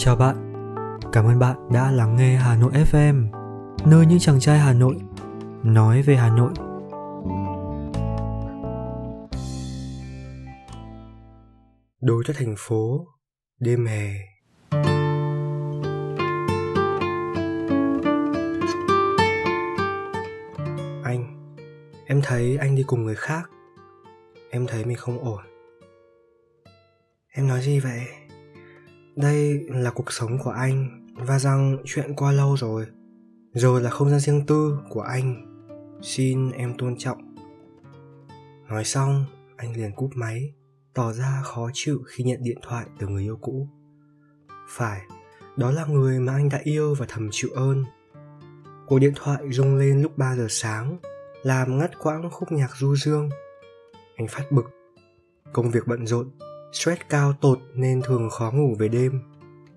Chào bạn, cảm ơn bạn đã lắng nghe Hà Nội FM, nơi những chàng trai Hà Nội nói về Hà Nội. Đối với thành phố, đêm hè. Anh, em thấy anh đi cùng người khác. Em thấy mình không ổn. Em nói gì vậy? Đây là cuộc sống của anh, và rằng chuyện qua lâu rồi. Rồi là không gian riêng tư của anh, xin em tôn trọng. Nói xong, anh liền cúp máy, tỏ ra khó chịu khi nhận điện thoại từ người yêu cũ. Phải, đó là người mà anh đã yêu và thầm chịu ơn. Cuộc điện thoại rung lên lúc 3 giờ sáng, làm ngắt quãng khúc nhạc du dương. Anh phát bực. Công việc bận rộn stress cao tột nên thường khó ngủ về đêm.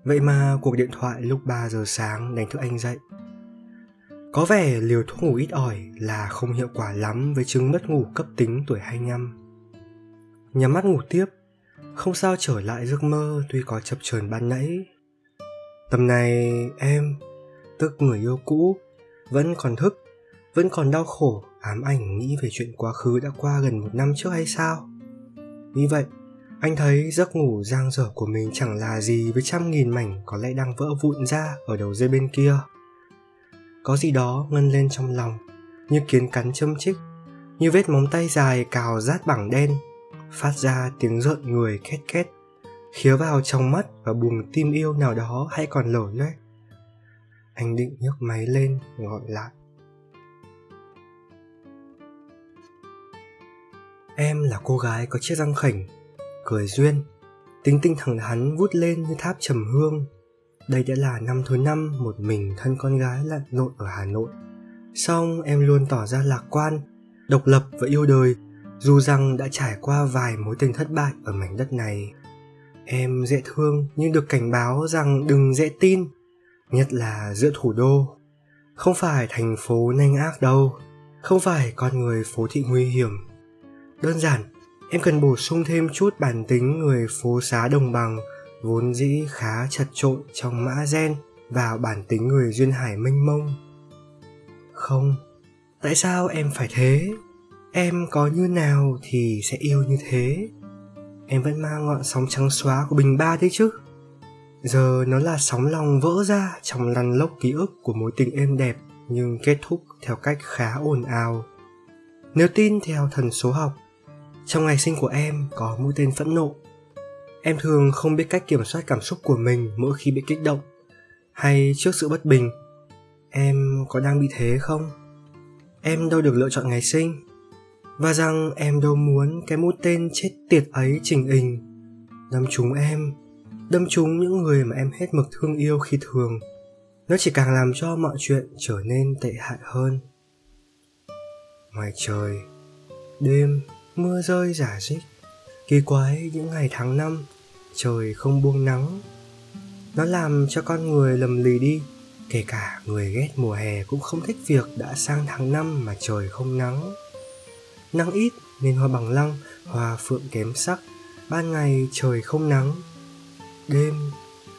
Vậy mà cuộc điện thoại lúc 3 giờ sáng đánh thức anh dậy. Có vẻ liều thuốc ngủ ít ỏi là không hiệu quả lắm với chứng mất ngủ cấp tính tuổi 25. Nhắm mắt ngủ tiếp, không sao trở lại giấc mơ tuy có chập chờn ban nãy. Tầm này em, tức người yêu cũ, vẫn còn thức, vẫn còn đau khổ, ám ảnh nghĩ về chuyện quá khứ đã qua gần một năm trước hay sao? Vì vậy, anh thấy giấc ngủ giang dở của mình chẳng là gì với trăm nghìn mảnh có lẽ đang vỡ vụn ra ở đầu dây bên kia. Có gì đó ngân lên trong lòng, như kiến cắn châm chích, như vết móng tay dài cào rát bảng đen, phát ra tiếng rợn người két két, khía vào trong mắt và buồng tim yêu nào đó hay còn lở loét. Anh định nhấc máy lên gọi lại. Em là cô gái có chiếc răng khỉnh cười duyên. Tính tinh thẳng hắn vút lên như tháp trầm hương. Đây đã là năm thứ năm một mình thân con gái lặn lội ở hà nội. Song em luôn tỏ ra lạc quan, độc lập và yêu đời, dù rằng đã trải qua vài mối tình thất bại ở mảnh đất này. Em dễ thương nhưng được cảnh báo rằng đừng dễ tin, nhất là giữa thủ đô. Không phải thành phố nhanh ác đâu, không phải con người phố thị nguy hiểm. Đơn giản Em cần bổ sung thêm chút bản tính người phố xá đồng bằng vốn dĩ khá chật trội trong mã gen vào bản tính người duyên hải mênh mông. Không, tại sao em phải thế? Em có như nào thì sẽ yêu như thế. Em vẫn mang ngọn sóng trắng xóa của bình ba đấy chứ. Giờ nó là sóng lòng vỡ ra trong lăn lốc ký ức của mối tình êm đẹp nhưng kết thúc theo cách khá ồn ào. Nếu tin theo thần số học trong ngày sinh của em, có mũi tên phẫn nộ. Em thường không biết cách kiểm soát cảm xúc của mình mỗi khi bị kích động, hay trước sự bất bình. Em có đang bị thế không? Em đâu được lựa chọn ngày sinh và rằng em đâu muốn cái mũi tên chết tiệt ấy trình hình đâm trúng em, đâm trúng những người mà em hết mực thương yêu khi thường nó chỉ càng làm cho mọi chuyện trở nên tệ hại hơn ngoài trời, đêm mưa rơi rả rích, kỳ quái những ngày tháng năm, trời không buông nắng. Nó làm cho con người lầm lì đi, kể cả người ghét mùa hè cũng không thích việc đã sang tháng năm mà trời không nắng. Nắng ít nên hoa bằng lăng, hoa phượng kém sắc, ban ngày trời không nắng. Đêm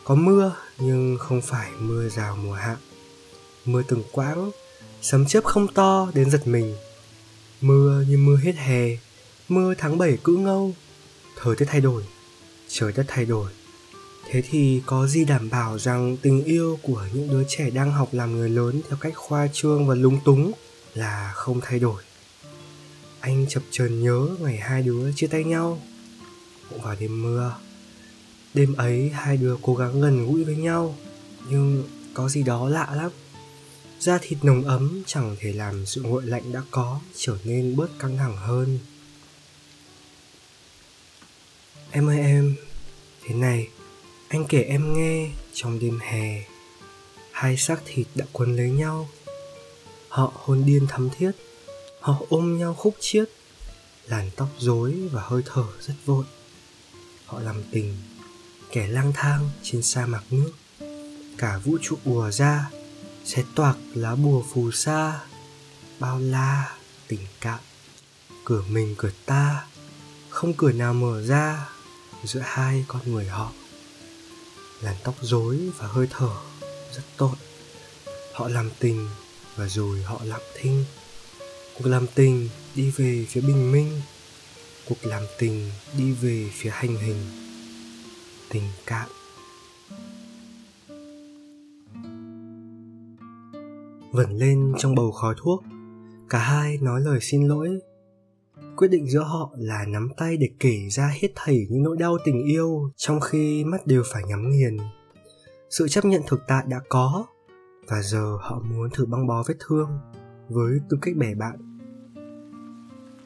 có mưa nhưng không phải mưa rào mùa hạ. Mưa từng quãng, sấm chớp không to đến giật mình. Mưa như mưa hết hè mưa tháng 7 cứ ngâu, thời tiết thay đổi, trời đất thay đổi. Thế thì có gì đảm bảo rằng tình yêu của những đứa trẻ đang học làm người lớn theo cách khoa trương và lúng túng là không thay đổi? Anh chập chờn nhớ ngày hai đứa chia tay nhau. Cũng vào đêm mưa, đêm ấy hai đứa cố gắng gần gũi với nhau, nhưng có gì đó lạ lắm. Da thịt nồng ấm chẳng thể làm sự nguội lạnh đã có trở nên bớt căng thẳng hơn. Em ơi em, thế này, anh kể em nghe trong đêm hè. Hai xác thịt đã quấn lấy nhau. Họ hôn điên thắm thiết Họ ôm nhau khúc chiết. Làn tóc rối và hơi thở rất vội. Họ làm tình Kẻ lang thang trên sa mạc nước. Cả vũ trụ ùa ra xé toạc lá bùa phù sa. Bao la, tình cạn Cửa mình cửa ta Không cửa nào mở ra giữa hai con người họ. Làn tóc rối và hơi thở rất tội. Họ làm tình và rồi họ lặng thinh. Cuộc làm tình đi về phía bình minh. Cuộc làm tình đi về phía hành hình. Tình cảm vẩn lên trong bầu khói thuốc, cả hai nói lời xin lỗi quyết định giữa họ là nắm tay để kể ra hết thảy những nỗi đau tình yêu trong khi mắt đều phải nhắm nghiền. Sự chấp nhận thực tại đã có, và giờ họ muốn thử băng bó vết thương với tư cách bè bạn.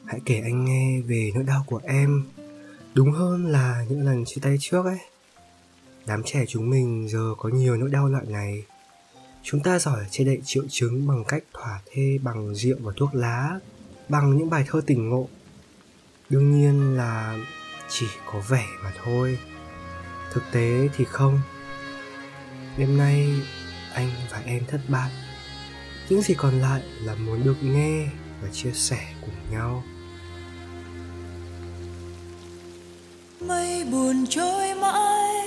Hãy kể anh nghe về nỗi đau của em. Đúng hơn là những lần chia tay trước ấy. Đám trẻ chúng mình giờ có nhiều nỗi đau loại này. Chúng ta giỏi che đậy triệu chứng bằng cách thỏa thê bằng rượu và thuốc lá bằng những bài thơ tình ngộ. Đương nhiên là chỉ có vẻ mà thôi. Thực tế thì không. Đêm nay anh và em thất bại. Những gì còn lại là muốn được nghe và chia sẻ cùng nhau. Mây buồn trôi mãi,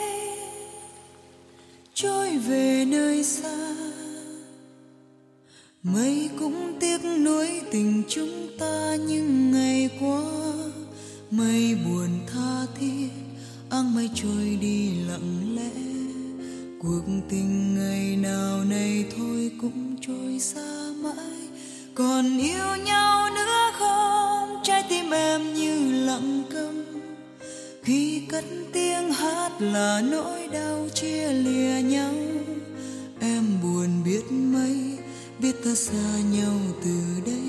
trôi về nơi xa. Mây tình chúng ta những ngày qua. Mây buồn tha thiết, áng mây trôi đi lặng lẽ. Cuộc tình ngày nào này thôi cũng trôi xa mãi. Còn yêu nhau nữa không? Trái tim em như lặng câm. Khi cất tiếng hát là nỗi đau chia lìa nhau. Em buồn biết mấy, biết ta xa nhau từ đây.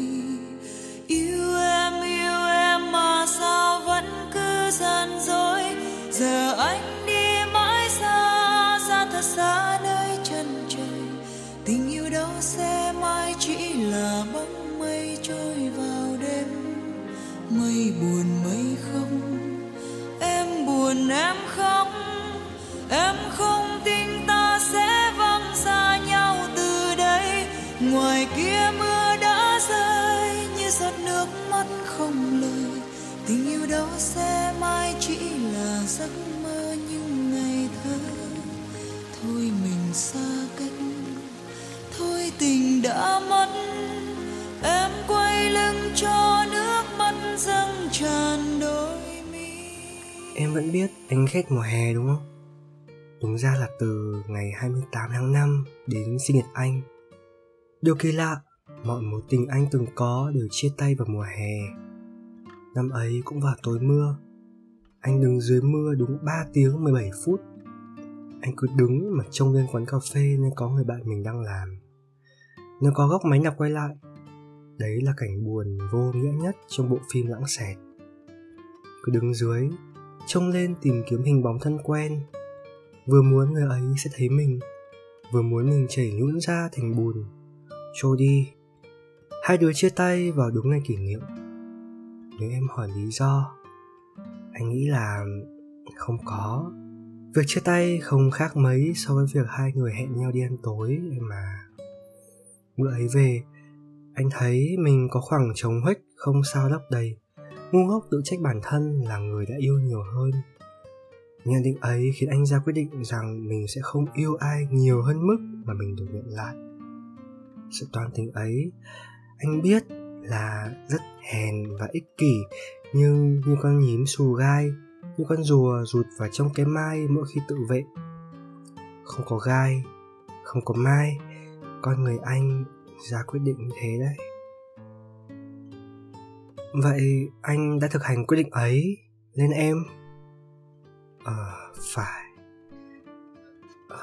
Em vẫn biết anh ghét mùa hè đúng không? Đúng ra là từ ngày 28 tháng 5 đến sinh nhật anh. Điều kỳ lạ, mọi mối tình anh từng có đều chia tay vào mùa hè. Năm ấy cũng vào tối mưa. Anh đứng dưới mưa đúng 3 tiếng 17 phút. Anh cứ đứng mà trông lên quán cà phê nên có người bạn mình đang làm. Nó có góc máy nạp quay lại. Đấy là cảnh buồn vô nghĩa nhất trong bộ phim lãng xẹt. Cứ đứng dưới trông lên tìm kiếm hình bóng thân quen. Vừa muốn người ấy sẽ thấy mình, vừa muốn mình chảy nhũn ra thành bùn. Trôi đi. Hai đứa chia tay vào đúng ngày kỷ niệm. Nếu em hỏi lý do, anh nghĩ là không có. Việc chia tay không khác mấy so với việc hai người hẹn nhau đi ăn tối mà. Bữa ấy về, anh thấy mình có khoảng trống huếch không sao lấp đầy ngu ngốc tự trách bản thân là người đã yêu nhiều hơn. Nhận định ấy khiến anh ra quyết định rằng mình sẽ không yêu ai nhiều hơn mức mà mình được nhận lại. Sự toan tính ấy, anh biết là rất hèn và ích kỷ, nhưng như con nhím xù gai, như con rùa rụt vào trong cái mai mỗi khi tự vệ. Không có gai, không có mai, con người anh ra quyết định như thế đấy vậy anh đã thực hành quyết định ấy lên em? Ờ à, phải. À,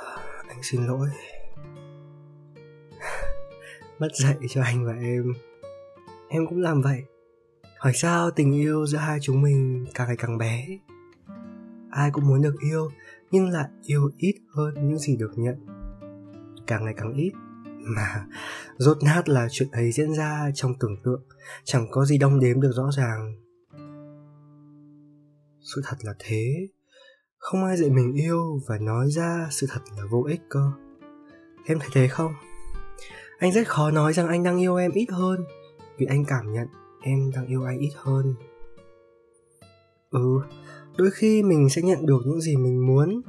anh xin lỗi. Mất dạy cho anh và em. Em cũng làm vậy. Hỏi sao tình yêu giữa hai chúng mình càng ngày càng bé? Ai cũng muốn được yêu nhưng lại yêu ít hơn những gì được nhận. Càng ngày càng ít. Mà rốt nát là chuyện ấy diễn ra trong tưởng tượng, chẳng có gì đong đếm được rõ ràng. Sự thật là thế. Không ai dạy mình yêu và nói ra sự thật là vô ích cơ. Em thấy thế không? Anh rất khó nói rằng anh đang yêu em ít hơn, vì anh cảm nhận em đang yêu anh ít hơn. Ừ đôi khi mình sẽ nhận được những gì mình muốn,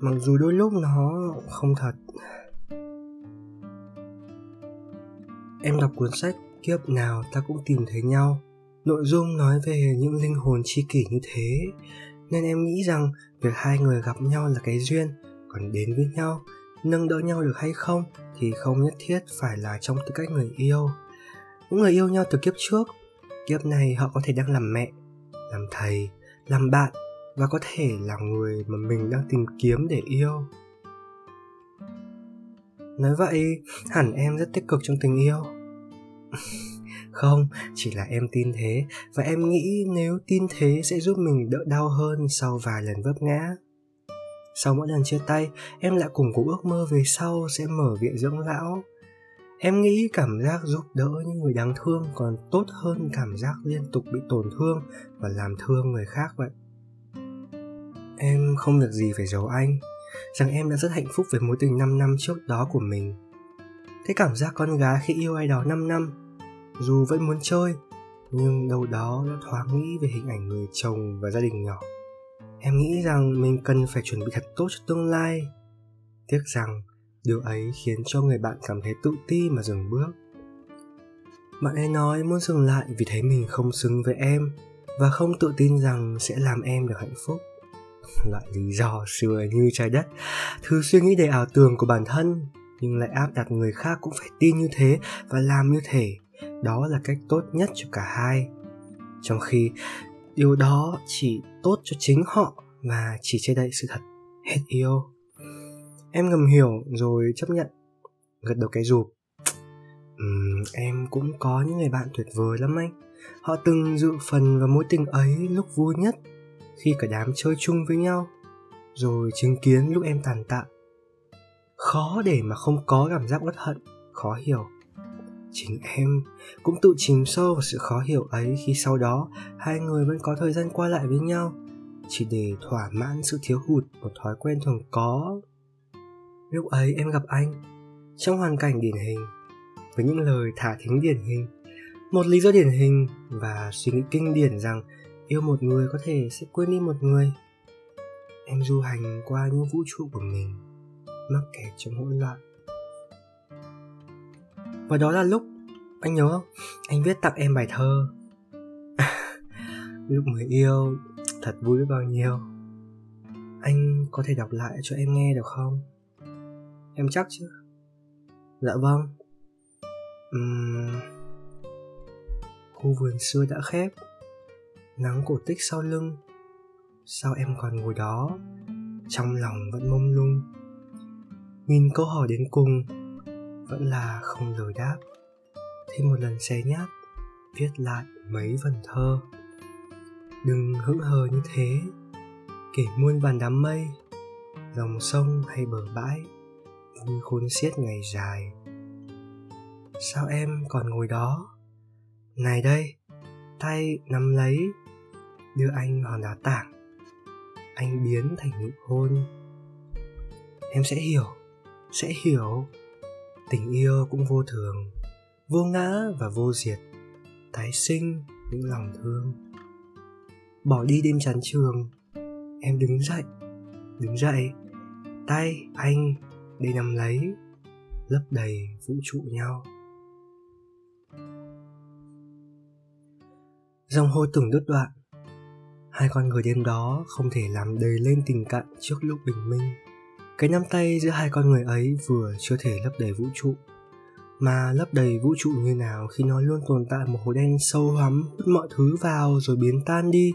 mặc dù đôi lúc nó không thật. Em đọc cuốn sách kiếp nào ta cũng tìm thấy nhau. Nội dung nói về những linh hồn tri kỷ như thế. Nên em nghĩ rằng việc hai người gặp nhau là cái duyên. Còn đến với nhau, nâng đỡ nhau được hay không thì không nhất thiết phải là trong tư cách người yêu. Những người yêu nhau từ kiếp trước, kiếp này họ có thể đang làm mẹ, làm thầy, làm bạn và có thể là người mà mình đang tìm kiếm để yêu. Nói vậy, hẳn em rất tích cực trong tình yêu không, chỉ là em tin thế. Và em nghĩ nếu tin thế sẽ giúp mình đỡ đau hơn sau vài lần vấp ngã. Sau mỗi lần chia tay, em lại cùng có ước mơ về sau sẽ mở viện dưỡng lão. Em nghĩ cảm giác giúp đỡ những người đáng thương còn tốt hơn cảm giác liên tục bị tổn thương và làm thương người khác vậy. Em không việc gì phải giấu anh. Rằng em đã rất hạnh phúc với mối tình 5 năm trước đó của mình. Cái cảm giác con gái khi yêu ai đó 5 năm dù vẫn muốn chơi, nhưng đâu đó đã thoáng nghĩ về hình ảnh người chồng và gia đình nhỏ. Em nghĩ rằng mình cần phải chuẩn bị thật tốt cho tương lai. Tiếc rằng, điều ấy khiến cho người bạn cảm thấy tự ti mà dừng bước. Bạn ấy nói muốn dừng lại vì thấy mình không xứng với em và không tự tin rằng sẽ làm em được hạnh phúc. Loại lý do xưa như trái đất. Thứ suy nghĩ đầy ảo tưởng của bản thân, nhưng lại áp đặt người khác cũng phải tin như thế và làm như thế đó là cách tốt nhất cho cả hai. Trong khi điều đó chỉ tốt cho chính họ và chỉ che đậy sự thật hết yêu. Em ngầm hiểu rồi chấp nhận gật đầu cái rụp. Uhm, em cũng có những người bạn tuyệt vời lắm anh. Họ từng dự phần vào mối tình ấy lúc vui nhất khi cả đám chơi chung với nhau rồi chứng kiến lúc em tàn tạ. Khó để mà không có cảm giác uất hận khó hiểu chính em cũng tự chìm sâu vào sự khó hiểu ấy khi sau đó hai người vẫn có thời gian qua lại với nhau, chỉ để thỏa mãn sự thiếu hụt, một thói quen thường có. Lúc ấy em gặp anh, trong hoàn cảnh điển hình, với những lời thả thính điển hình, một lý do điển hình và suy nghĩ kinh điển rằng yêu một người có thể sẽ quên đi một người. Em du hành qua những vũ trụ của mình, mắc kẹt trong hỗn loạn và đó là lúc anh nhớ không? Anh viết tặng em bài thơ. Lúc mới yêu, thật vui bao nhiêu. Anh có thể đọc lại cho em nghe được không? Em chắc chứ? Dạ vâng. Uhm... khu vườn xưa đã khép. Nắng cổ tích sau lưng. Sao em còn ngồi đó? Trong lòng vẫn mông lung. Nhìn câu hỏi đến cùng vẫn là không lời đáp. Thêm một lần xé nhát, viết lại mấy vần thơ. Đừng hững hờ như thế. Kể muôn vàn đám mây, dòng sông hay bờ bãi vui khôn xiết ngày dài. Sao em còn ngồi đó? Này đây, tay nắm lấy, đưa anh hòn đá tảng. Anh biến thành nụ hôn. Em sẽ hiểu sẽ hiểu tình yêu cũng vô thường, vô ngã và vô diệt, tái sinh những lòng thương. Bỏ đi đêm chán trường, em đứng dậy đứng dậy, tay anh để nắm lấy, lấp đầy vũ trụ nhau. Dòng hôi tưởng đứt đoạn, hai con người đêm đó không thể làm đầy lên tình cạn trước lúc bình minh cái nắm tay giữa hai con người ấy vừa chưa thể lấp đầy vũ trụ, mà lấp đầy vũ trụ như nào khi nó luôn tồn tại một hố đen sâu hoắm hút mọi thứ vào rồi biến tan đi.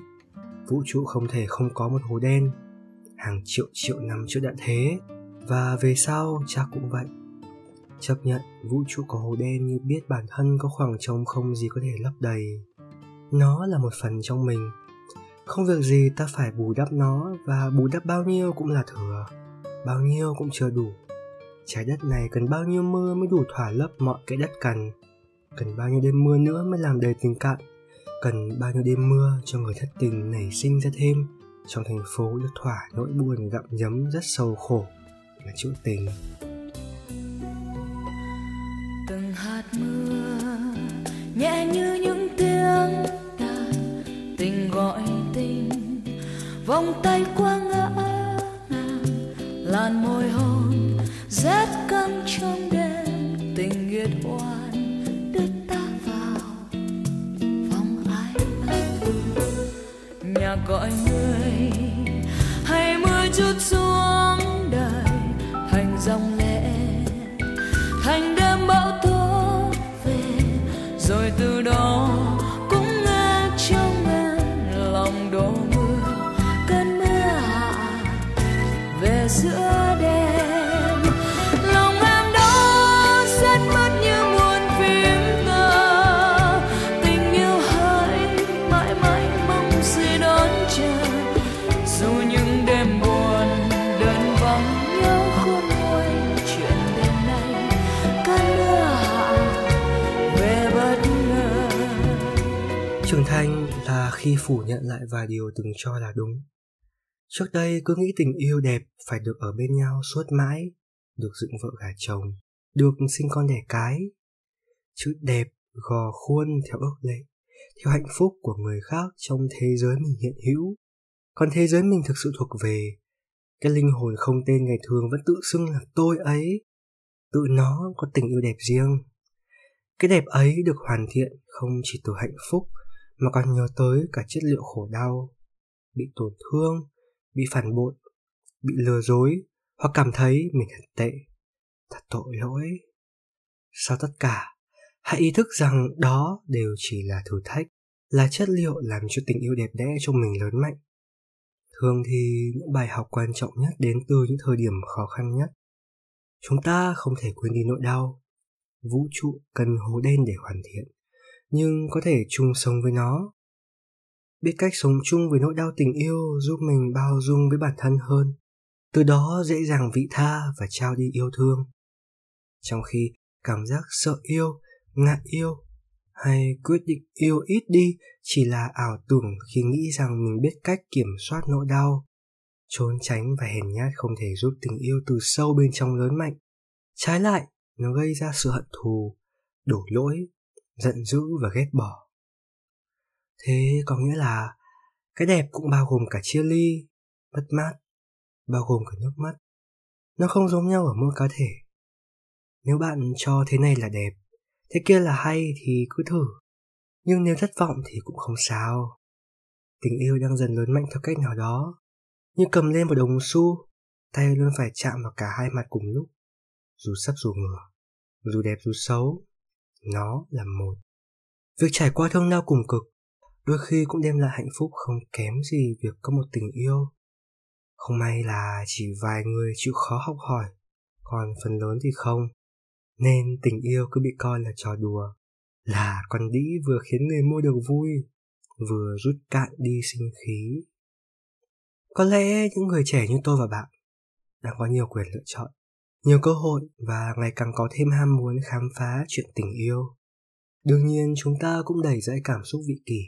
Vũ trụ không thể không có một hố đen, hàng triệu triệu năm trước đã thế, và về sau chắc cũng vậy. Chấp nhận, vũ trụ có hố đen như biết bản thân có khoảng trống không gì có thể lấp đầy. Nó là một phần trong mình. Không việc gì ta phải bù đắp nó, và bù đắp bao nhiêu cũng là thừa bao nhiêu cũng chưa đủ. Trái đất này cần bao nhiêu mưa mới đủ thỏa lấp mọi cái đất cần? Cần bao nhiêu đêm mưa nữa mới làm đầy tình cạn? Cần bao nhiêu đêm mưa cho người thất tình nảy sinh ra thêm? Trong thành phố được thỏa nỗi buồn gặm nhấm rất sâu khổ. Là chữ tình. Từng hạt mưa nhẹ như những tiếng đàn tình gọi tình, vòng tay qua làn môi hôn rét căng trong đêm, tình nghiệt oan đưa ta vào vòng ái nhà gọi người, hay mưa chút xuống đời thành dòng khi phủ nhận lại vài điều từng cho là đúng. Trước đây cứ nghĩ tình yêu đẹp phải được ở bên nhau suốt mãi, được dựng vợ gả chồng, được sinh con đẻ cái. Chữ đẹp gò khuôn theo ước lệ, theo hạnh phúc của người khác trong thế giới mình hiện hữu. Còn thế giới mình thực sự thuộc về, cái linh hồn không tên ngày thường vẫn tự xưng là tôi ấy. Tự nó có tình yêu đẹp riêng. Cái đẹp ấy được hoàn thiện không chỉ từ hạnh phúc mà còn nhớ tới cả chất liệu khổ đau, bị tổn thương, bị phản bội, bị lừa dối hoặc cảm thấy mình thật tệ, thật tội lỗi. Sau tất cả, hãy ý thức rằng đó đều chỉ là thử thách, là chất liệu làm cho tình yêu đẹp đẽ trong mình lớn mạnh. Thường thì những bài học quan trọng nhất đến từ những thời điểm khó khăn nhất. Chúng ta không thể quên đi nỗi đau, vũ trụ cần hố đen để hoàn thiện nhưng có thể chung sống với nó. Biết cách sống chung với nỗi đau tình yêu giúp mình bao dung với bản thân hơn, từ đó dễ dàng vị tha và trao đi yêu thương. Trong khi cảm giác sợ yêu, ngại yêu hay quyết định yêu ít đi chỉ là ảo tưởng khi nghĩ rằng mình biết cách kiểm soát nỗi đau, trốn tránh và hèn nhát không thể giúp tình yêu từ sâu bên trong lớn mạnh. Trái lại, nó gây ra sự hận thù, đổ lỗi giận dữ và ghét bỏ. Thế có nghĩa là cái đẹp cũng bao gồm cả chia ly, mất mát, bao gồm cả nước mắt. Nó không giống nhau ở mỗi cá thể. Nếu bạn cho thế này là đẹp, thế kia là hay thì cứ thử. Nhưng nếu thất vọng thì cũng không sao. Tình yêu đang dần lớn mạnh theo cách nào đó. Như cầm lên một đồng xu, tay luôn phải chạm vào cả hai mặt cùng lúc. Dù sắp dù ngửa, dù đẹp dù xấu nó là một. Việc trải qua thương đau cùng cực đôi khi cũng đem lại hạnh phúc không kém gì việc có một tình yêu. Không may là chỉ vài người chịu khó học hỏi, còn phần lớn thì không. Nên tình yêu cứ bị coi là trò đùa, là con đĩ vừa khiến người mua được vui, vừa rút cạn đi sinh khí. Có lẽ những người trẻ như tôi và bạn đang có nhiều quyền lựa chọn nhiều cơ hội và ngày càng có thêm ham muốn khám phá chuyện tình yêu. Đương nhiên chúng ta cũng đầy dẫy cảm xúc vị kỷ.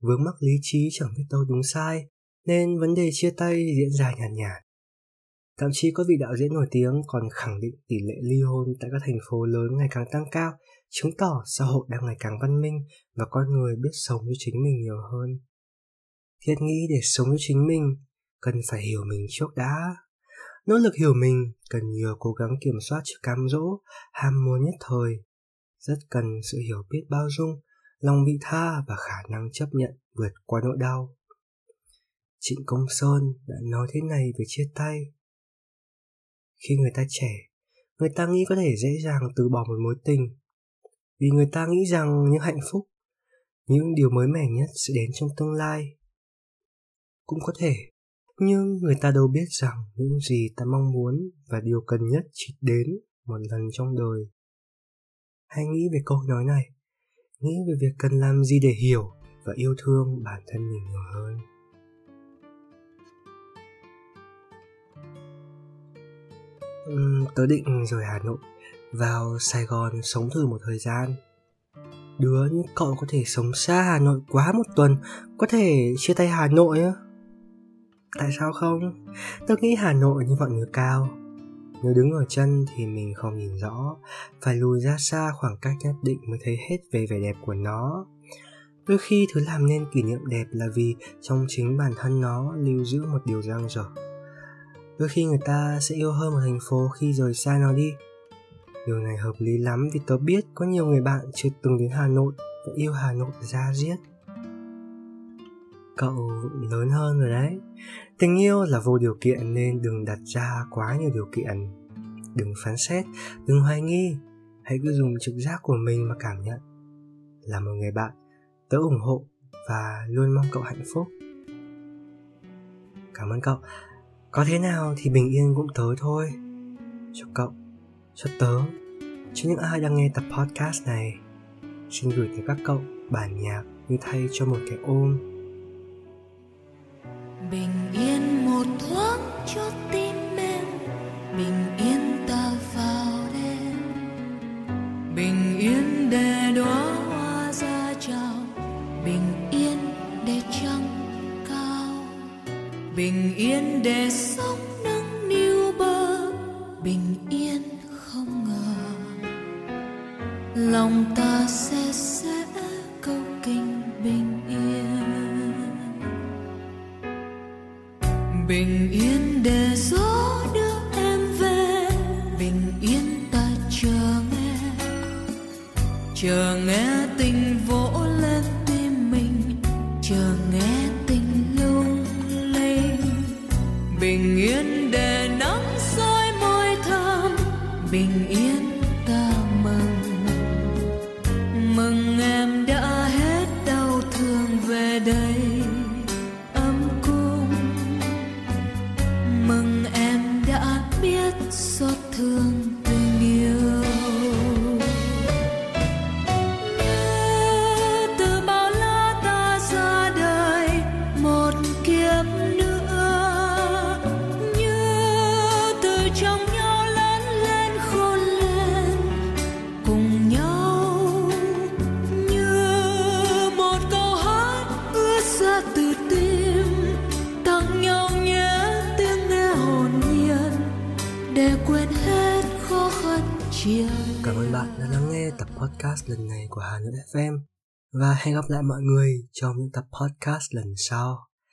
Vướng mắc lý trí chẳng biết đâu đúng sai nên vấn đề chia tay diễn ra nhàn nhạt, nhạt thậm chí có vị đạo diễn nổi tiếng còn khẳng định tỷ lệ ly hôn tại các thành phố lớn ngày càng tăng cao chứng tỏ xã hội đang ngày càng văn minh và con người biết sống cho chính mình nhiều hơn. Thiết nghĩ để sống cho chính mình cần phải hiểu mình trước đã nỗ lực hiểu mình cần nhiều cố gắng kiểm soát sự cám dỗ, ham muốn nhất thời. Rất cần sự hiểu biết bao dung, lòng vị tha và khả năng chấp nhận vượt qua nỗi đau. Trịnh công sơn đã nói thế này về chia tay. Khi người ta trẻ, người ta nghĩ có thể dễ dàng từ bỏ một mối tình. Vì người ta nghĩ rằng những hạnh phúc, những điều mới mẻ nhất sẽ đến trong tương lai. Cũng có thể nhưng người ta đâu biết rằng những gì ta mong muốn và điều cần nhất chỉ đến một lần trong đời. Hãy nghĩ về câu nói này. Nghĩ về việc cần làm gì để hiểu và yêu thương bản thân mình nhiều hơn. Uhm, tớ định rời hà nội vào sài gòn sống thử một thời gian. Đứa như cậu có thể sống xa hà nội quá một tuần có thể chia tay hà nội á tại sao không? Tôi nghĩ hà nội như ngọn núi cao. Nếu đứng ở chân thì mình không nhìn rõ. Phải lùi ra xa khoảng cách nhất định mới thấy hết về vẻ đẹp của nó. Đôi khi thứ làm nên kỷ niệm đẹp là vì trong chính bản thân nó lưu giữ một điều giang dở đôi khi người ta sẽ yêu hơn một thành phố khi rời xa nó đi. Điều này hợp lý lắm vì tớ biết có nhiều người bạn chưa từng đến hà nội và yêu hà nội ra riết cậu lớn hơn rồi đấy. Tình yêu là vô điều kiện nên đừng đặt ra quá nhiều điều kiện. Đừng phán xét, đừng hoài nghi. Hãy cứ dùng trực giác của mình mà cảm nhận. Là một người bạn, tớ ủng hộ và luôn mong cậu hạnh phúc. Cảm ơn cậu. Có thế nào thì bình yên cũng tới thôi. Cho cậu cho tớ cho những ai đang nghe tập podcast này, xin gửi tới các cậu bản nhạc như thay cho một cái ôm bình yên một thoáng cho tim em. Bình yên ta vào đêm. Bình yên để đóa hoa ra chào bình yên để trăng cao. Bình yên để sóng nâng niu bờ. Bình yên không ngờ. Lòng ta sẽ sẽ câu kinh bình yên. Bình yên để gió em đã biết xót thương tình yêu. Bạn đã lắng nghe tập podcast lần này của Hà Nội FM và hẹn gặp lại mọi người trong những tập podcast lần sau.